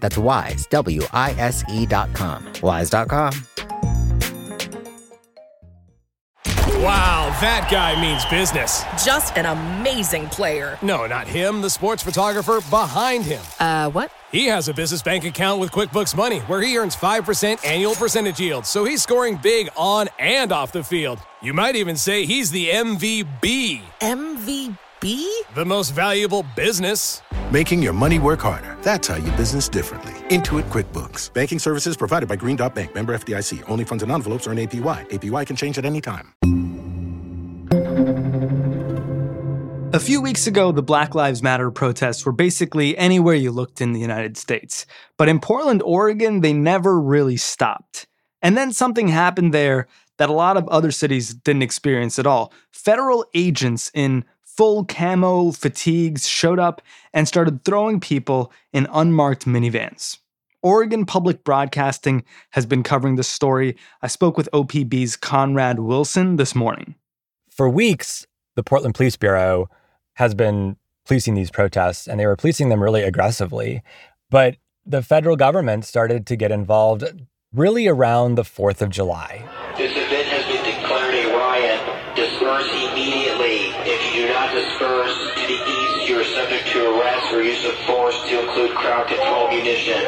That's wise, W I S E.com. Wise.com. Wow, that guy means business. Just an amazing player. No, not him, the sports photographer behind him. Uh, what? He has a business bank account with QuickBooks Money where he earns 5% annual percentage yield, so he's scoring big on and off the field. You might even say he's the MVB. MVP? The most valuable business. Making your money work harder. That's how you business differently. Intuit QuickBooks. Banking services provided by Green Dot Bank. Member FDIC. Only funds and envelopes earn APY. APY can change at any time. A few weeks ago, the Black Lives Matter protests were basically anywhere you looked in the United States. But in Portland, Oregon, they never really stopped. And then something happened there that a lot of other cities didn't experience at all. Federal agents in full camo fatigues showed up and started throwing people in unmarked minivans. Oregon Public Broadcasting has been covering this story. I spoke with OPB's Conrad Wilson this morning. For weeks, the Portland Police Bureau has been policing these protests, and they were policing them really aggressively. But the federal government started to get involved really around the 4th of July. Use of force to include crowd control munitions.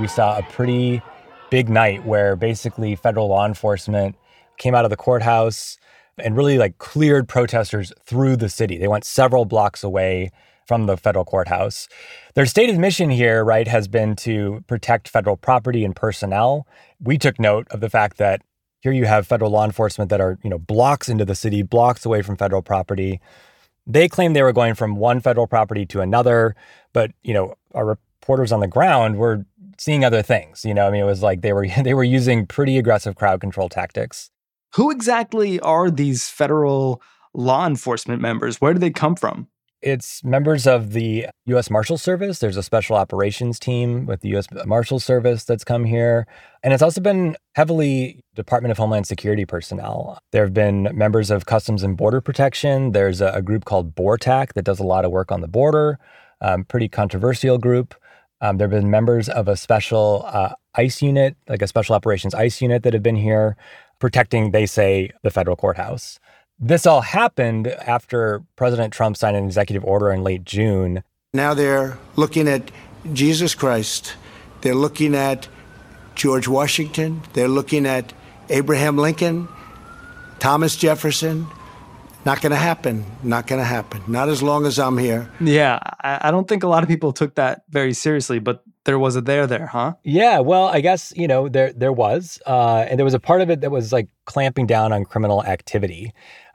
We saw a pretty big night where basically federal law enforcement came out of the courthouse and really like cleared protesters through the city. They went several blocks away from the federal courthouse. Their stated mission here, right, has been to protect federal property and personnel. We took note of the fact that here you have federal law enforcement that are, you know, blocks into the city, blocks away from federal property. They claimed they were going from one federal property to another, but, you know, our reporters on the ground were seeing other things. You know, I mean, it was like they were they were using pretty aggressive crowd control tactics. Who exactly are these federal law enforcement members? Where do they come from? It's members of the U.S. Marshal Service. There's a special operations team with the U.S. Marshal Service that's come here. And it's also been heavily Department of Homeland Security personnel. There have been members of Customs and Border Protection. There's a, a group called BORTAC that does a lot of work on the border, um, pretty controversial group. Um, there have been members of a special uh, ICE unit, like a special operations ICE unit, that have been here protecting, they say, the federal courthouse. This all happened after President Trump signed an executive order in late June. Now they're looking at Jesus Christ. They're looking at George Washington. They're looking at Abraham Lincoln, Thomas Jefferson. Not going to happen. Not going to happen. Not as long as I'm here. Yeah, I don't think a lot of people took that very seriously, but there was a there there, huh? Yeah, well, I guess you know there there was, uh, and there was a part of it that was like clamping down on criminal activity.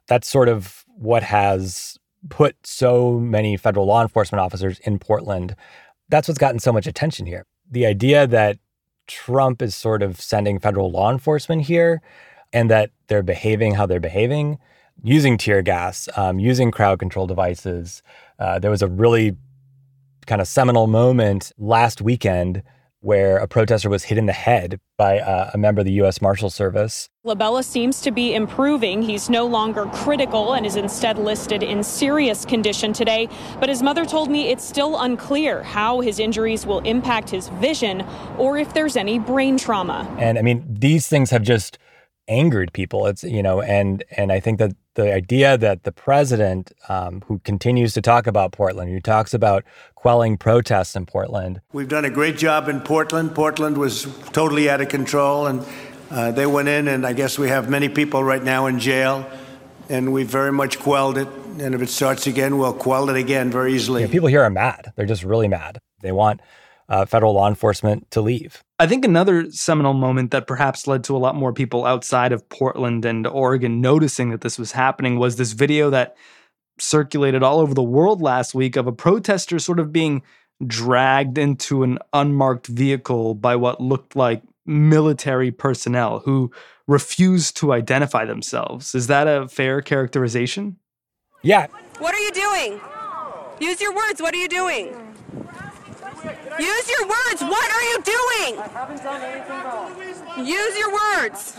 That's sort of what has put so many federal law enforcement officers in Portland. That's what's gotten so much attention here. The idea that Trump is sort of sending federal law enforcement here, and that they're behaving how they're behaving using tear gas, um, using crowd control devices. Uh, there was a really kind of seminal moment last weekend where a protester was hit in the head by uh, a member of the U.S. Marshal Service. Labella seems to be improving. He's no longer critical and is instead listed in serious condition today. But his mother told me it's still unclear how his injuries will impact his vision or if there's any brain trauma. And I mean, these things have just angered people. It's you know, and and I think that the idea that the president, um, who continues to talk about Portland, who talks about quelling protests in Portland, we've done a great job in Portland. Portland was totally out of control, and uh, they went in, and I guess we have many people right now in jail, and we very much quelled it. And if it starts again, we'll quell it again very easily. Yeah, people here are mad. They're just really mad. They want uh, federal law enforcement to leave. I think another seminal moment that perhaps led to a lot more people outside of Portland and Oregon noticing that this was happening was this video that circulated all over the world last week of a protester sort of being dragged into an unmarked vehicle by what looked like military personnel who refused to identify themselves. Is that a fair characterization? Yeah. What are you doing? Use your words. What are you doing? Use your words. What are you doing? I haven't done anything wrong. Use your words.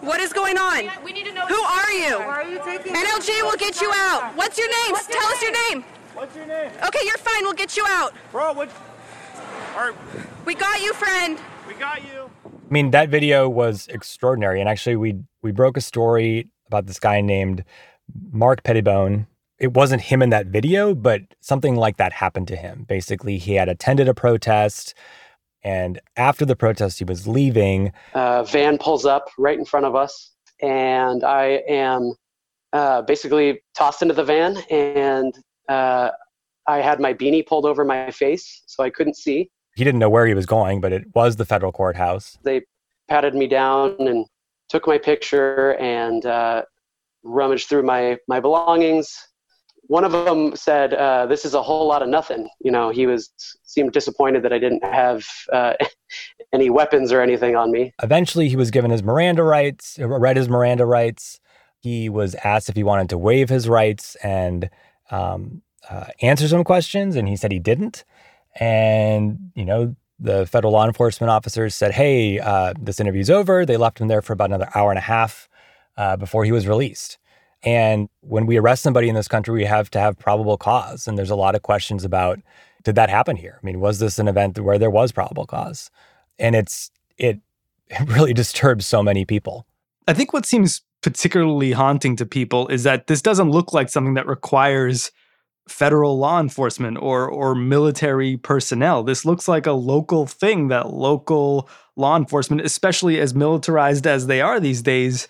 What is going on? We need to know. Who are you? Why are you taking? NLG will get you out. What's your name? Tell us your name. What's your name? Okay, you're fine. We'll get you out. Bro, what? Are, We got you, friend. we got you. I mean, that video was extraordinary. And actually, we we broke a story about this guy named Mark Pettibone. It wasn't him in that video, but something like that happened to him. Basically, he had attended a protest, and after the protest, he was leaving. uh, van pulls up right in front of us, and I am uh, basically tossed into the van, and uh, I had my beanie pulled over my face, so I couldn't see. He didn't know where he was going, but it was the federal courthouse. They patted me down and took my picture and uh, rummaged through my my belongings. One of them said, uh, "This is a whole lot of nothing." You know, he was seemed disappointed that I didn't have uh, any weapons or anything on me. Eventually, he was given his Miranda rights, uh, read his Miranda rights. He was asked if he wanted to waive his rights and um, uh, answer some questions, and he said he didn't. And, you know, the federal law enforcement officers said, hey, uh, this interview's over. They left him there for about another hour and a half uh, before he was released. And when we arrest somebody in this country, we have to have probable cause. And there's a lot of questions about did that happen here? I mean, was this an event where there was probable cause? And it's, it, it really disturbs so many people. I think what seems particularly haunting to people is that this doesn't look like something that requires federal law enforcement or or military personnel. This looks like a local thing that local law enforcement, especially as militarized as they are these days,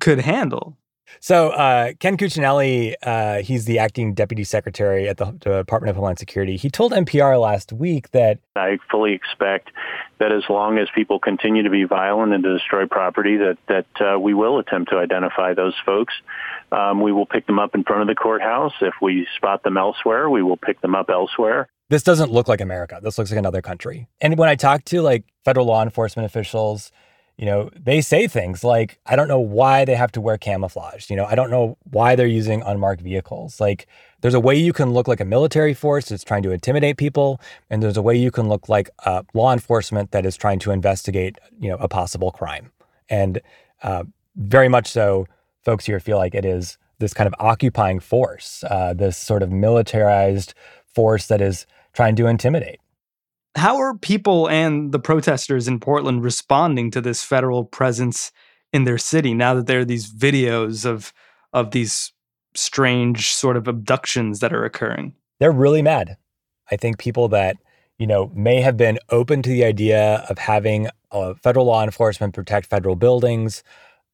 could handle. So uh, Ken Cuccinelli, uh, he's the acting deputy secretary at the Department of Homeland Security. He told NPR last week that I fully expect that as long as people continue to be violent and to destroy property, that that uh, we will attempt to identify those folks. Um, we will pick them up in front of the courthouse. If we spot them elsewhere, we will pick them up elsewhere. this doesn't look like America. This looks like another country. And when I talk to like federal law enforcement officials, you know, they say things like, I don't know why they have to wear camouflage. You know, I don't know why they're using unmarked vehicles. Like, there's a way you can look like a military force that's trying to intimidate people, and there's a way you can look like uh, law enforcement that is trying to investigate, you know, a possible crime. And uh, very much so, folks here feel like it is this kind of occupying force, uh, this sort of militarized force that is trying to intimidate. How are people and the protesters in Portland responding to this federal presence in their city now that there are these videos of of these strange sort of abductions that are occurring? They're really mad. I think people that, you know, may have been open to the idea of having uh, federal law enforcement protect federal buildings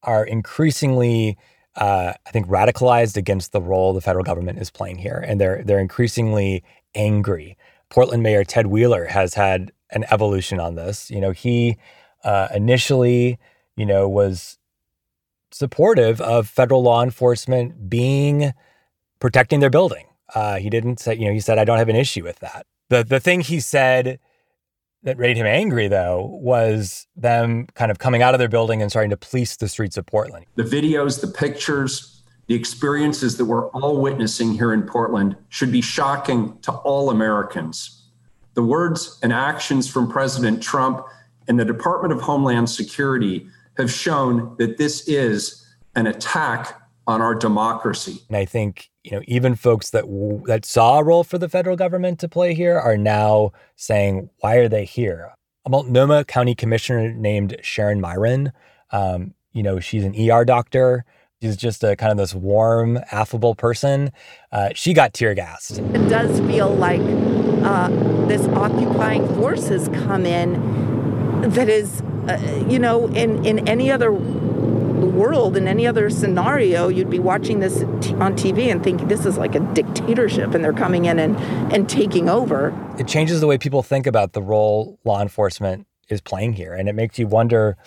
are increasingly uh, I think radicalized against the role the federal government is playing here, and they're they're increasingly angry. Portland Mayor Ted Wheeler has had an evolution on this. You know, he uh, initially, you know, was supportive of federal law enforcement being protecting their building. Uh, he didn't say, you know, he said, I don't have an issue with that. The the thing he said that made him angry, though, was them kind of coming out of their building and starting to police the streets of Portland. The videos, the pictures, the experiences that we're all witnessing here in Portland should be shocking to all Americans. The words and actions from President Trump and the Department of Homeland Security have shown that this is an attack on our democracy. And I think you know even folks that w- that saw a role for the federal government to play here are now saying, why are they here? A Multnomah County Commissioner named Sharon Meieran. Um, you know, she's an ER doctor. She's just a kind of this warm, affable person. Uh, she got tear gassed. It does feel like uh, this occupying force has come in that is, uh, you know, in, in any other world, in any other scenario, you'd be watching this t- on TV and think this is like a dictatorship and they're coming in and, and taking over. It changes the way people think about the role law enforcement is playing here. And it makes you wonder,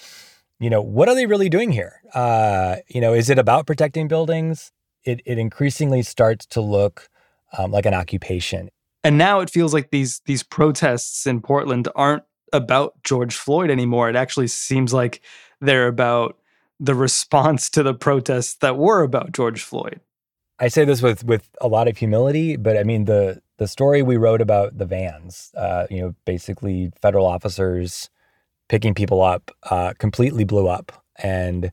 you know, what are they really doing here? Uh, you know, is it about protecting buildings? It, it increasingly starts to look um, like an occupation. And now it feels like these these protests in Portland aren't about George Floyd anymore. It actually seems like they're about the response to the protests that were about George Floyd. I say this with with a lot of humility, but I mean the the story we wrote about the vans, uh, you know, basically federal officers picking people up, uh, completely blew up. And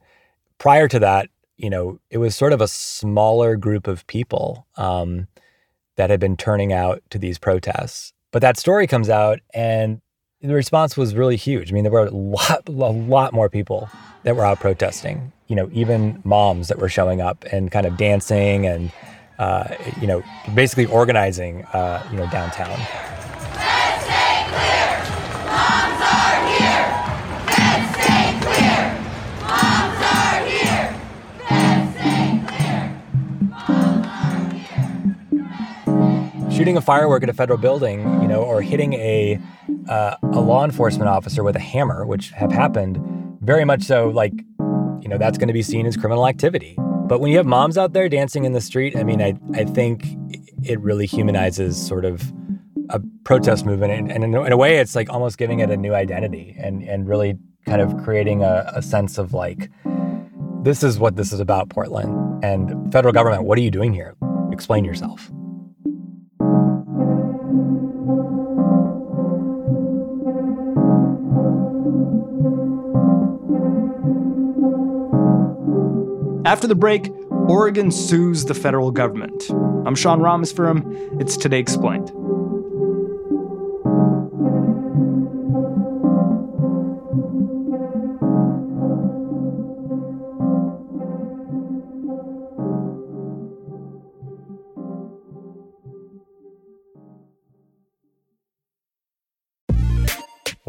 prior to that, you know, it was sort of a smaller group of people um, that had been turning out to these protests. But that story comes out, and the response was really huge. I mean, there were a lot, a lot more people that were out protesting. You know, even moms that were showing up and kind of dancing and, uh, you know, basically organizing, uh, you know, downtown. Shooting a firework at a federal building, you know, or hitting a uh, a law enforcement officer with a hammer, which have happened, very much so. Like, you know, that's going to be seen as criminal activity. But when you have moms out there dancing in the street, I mean, I I think it really humanizes sort of a protest movement, and, and in, a, in, a, way, it's like almost giving it a new identity, and and really kind of creating a, a sense of like, this is what this is about, Portland, and federal government. What are you doing here? Explain yourself. After the break, Oregon sues the federal government. I'm Sean Rameswaram. It's Today Explained.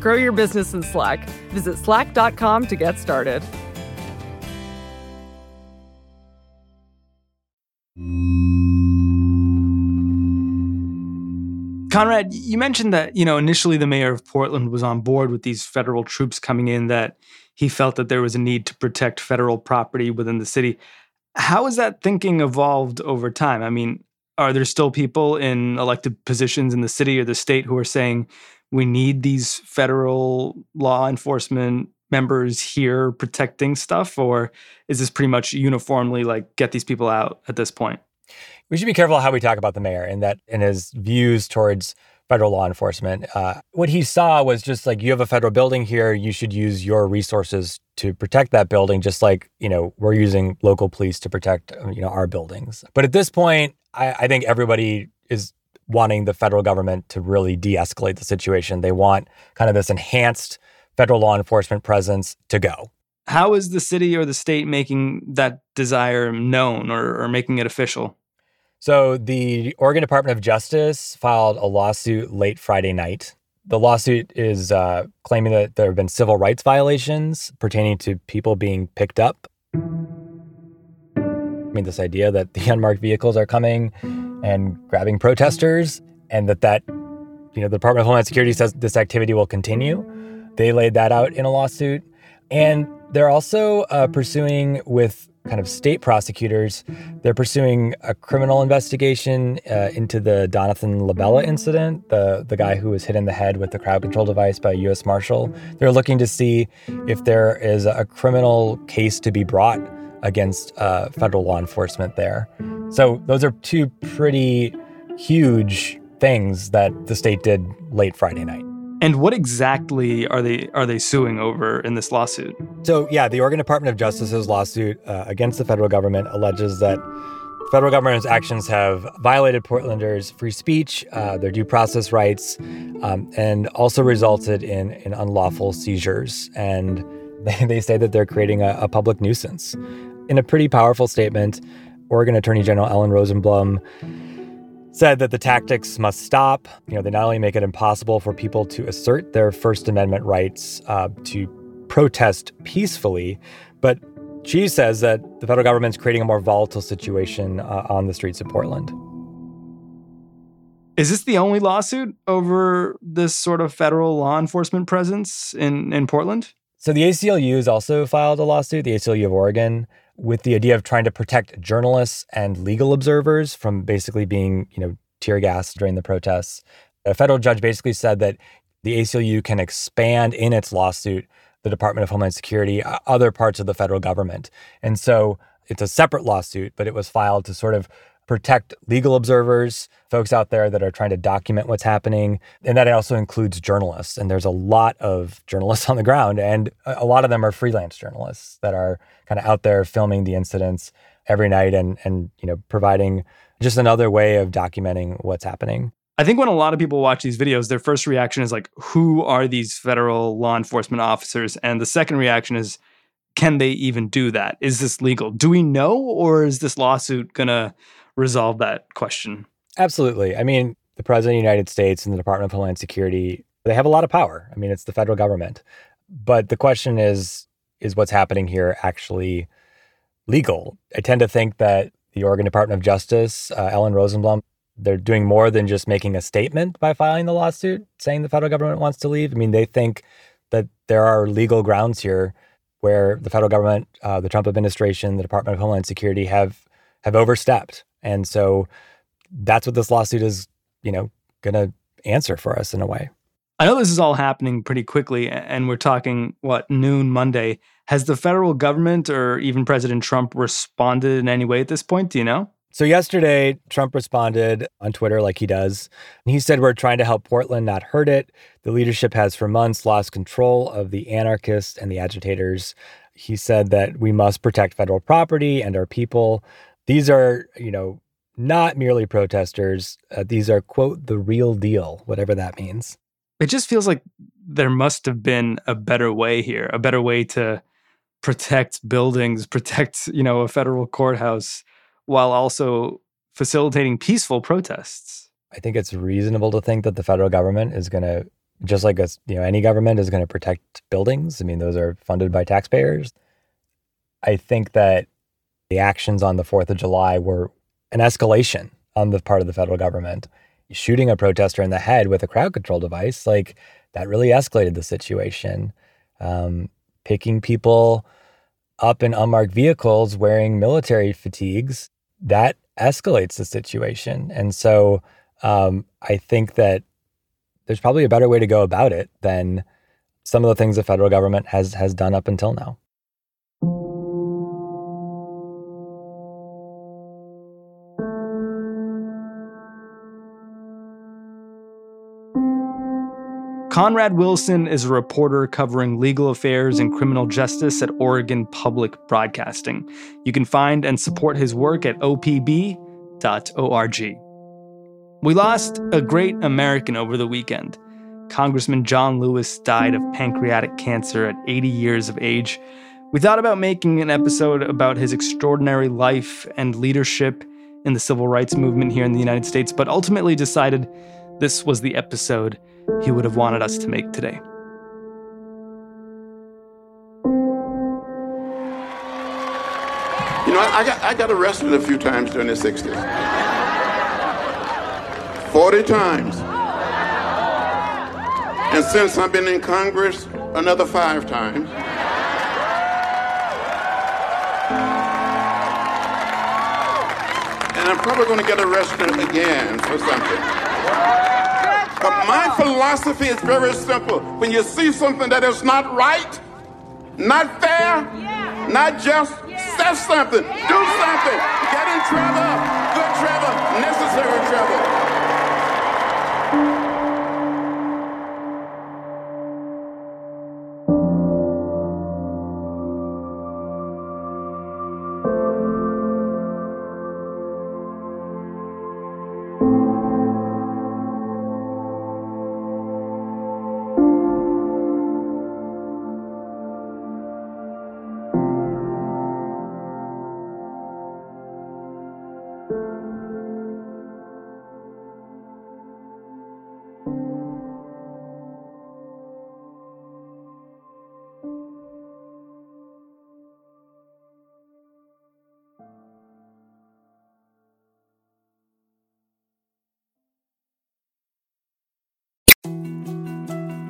Grow your business in Slack. Visit slack.com to get started. Conrad, you mentioned that, you know, initially the mayor of Portland was on board with these federal troops coming in that he felt that there was a need to protect federal property within the city. How has that thinking evolved over time? I mean, are there still people in elected positions in the city or the state who are saying we need these federal law enforcement members here protecting stuff or is this pretty much uniformly like get these people out at this point? We should be careful how we talk about the mayor and that in his views towards federal law enforcement. Uh, what he saw was just like you have a federal building here you should use your resources to protect that building just like you know we're using local police to protect you know our buildings. But at this point I, I think everybody is wanting the federal government to really de escalate the situation. They want kind of this enhanced federal law enforcement presence to go. How is the city or the state making that desire known or, or making it official? So, the Oregon Department of Justice filed a lawsuit late Friday night. The lawsuit is uh, claiming that there have been civil rights violations pertaining to people being picked up I mean, this idea that the unmarked vehicles are coming and grabbing protesters, and that that you know the Department of Homeland Security says this activity will continue. They laid that out in a lawsuit, and they're also uh, pursuing with kind of state prosecutors. They're pursuing a criminal investigation uh, into the Donavan LaBella incident, the the guy who was hit in the head with the crowd control device by a U.S. Marshal. They're looking to see if there is a criminal case to be brought against uh, federal law enforcement there. So those are two pretty huge things that the state did late Friday night. And what exactly are they are they suing over in this lawsuit? So yeah, the Oregon Department of Justice's lawsuit uh, against the federal government alleges that the federal government's actions have violated Portlanders' free speech, uh, their due process rights, um, and also resulted in, in unlawful seizures. And they, they say that they're creating a, a public nuisance. In a pretty powerful statement, Oregon Attorney General Ellen Rosenblum said that the tactics must stop. You know, they not only make it impossible for people to assert their First Amendment rights uh, to protest peacefully, but she says that the federal government's creating a more volatile situation uh, on the streets of Portland. Is this the only lawsuit over this sort of federal law enforcement presence in, in Portland? So the ACLU has also filed a lawsuit, the ACLU of Oregon, with the idea of trying to protect journalists and legal observers from basically being, you know, tear gassed during the protests. A federal judge basically said that the ACLU can expand in its lawsuit the Department of Homeland Security, uh, other parts of the federal government. And so it's a separate lawsuit, but it was filed to sort of protect legal observers, folks out there that are trying to document what's happening. And that also includes journalists. And there's a lot of journalists on the ground, and a lot of them are freelance journalists that are kind of out there filming the incidents every night and and you know providing just another way of documenting what's happening. I think when a lot of people watch these videos, their first reaction is like, who are these federal law enforcement officers? And the second reaction is, can they even do that? Is this legal? Do we know, or is this lawsuit going to resolve that question? Absolutely. I mean, the President of the United States and the Department of Homeland Security, they have a lot of power. I mean, it's the federal government. But the question is, is what's happening here actually legal? I tend to think that the Oregon Department of Justice, uh, Ellen Rosenblum, they're doing more than just making a statement by filing the lawsuit saying the federal government wants to leave. I mean, they think that there are legal grounds here where the federal government, uh, the Trump administration, the Department of Homeland Security have have overstepped, and so that's what this lawsuit is, you know, going to answer for us in a way. I know this is all happening pretty quickly, and we're talking what noon Monday. Has the federal government or even President Trump responded in any way at this point? Do you know? So, yesterday, Trump responded on Twitter like he does. And he said, We're trying to help Portland not hurt it. The leadership has for months lost control of the anarchists and the agitators. He said that we must protect federal property and our people. These are, you know, not merely protesters. Uh, these are, quote, the real deal, whatever that means. It just feels like there must have been a better way here, a better way to protect buildings, protect, you know, a federal courthouse while also facilitating peaceful protests. I think it's reasonable to think that the federal government is going to just like us, you know, any government is going to protect buildings. I mean, those are funded by taxpayers. I think that the actions on the 4th of July were an escalation on the part of the federal government. Shooting a protester in the head with a crowd control device, like that really escalated the situation. Um, picking people up in unmarked vehicles wearing military fatigues, that escalates the situation. And so um, I think that there's probably a better way to go about it than some of the things the federal government has has done up until now. Conrad Wilson is a reporter covering legal affairs and criminal justice at Oregon Public Broadcasting. You can find and support his work at opb.org. We lost a great American over the weekend. Congressman John Lewis died of pancreatic cancer at 80 years of age. We thought about making an episode about his extraordinary life and leadership in the civil rights movement here in the United States, but ultimately decided this was the episode he would have wanted us to make today. You know, I got, I got arrested a few times during the 60s. 40 times. And since I've been in Congress, another five times. And I'm probably going to get arrested again for something. But my philosophy is very simple. When you see something that is not right, not fair, not just, say something, do something, get in trouble, trouble,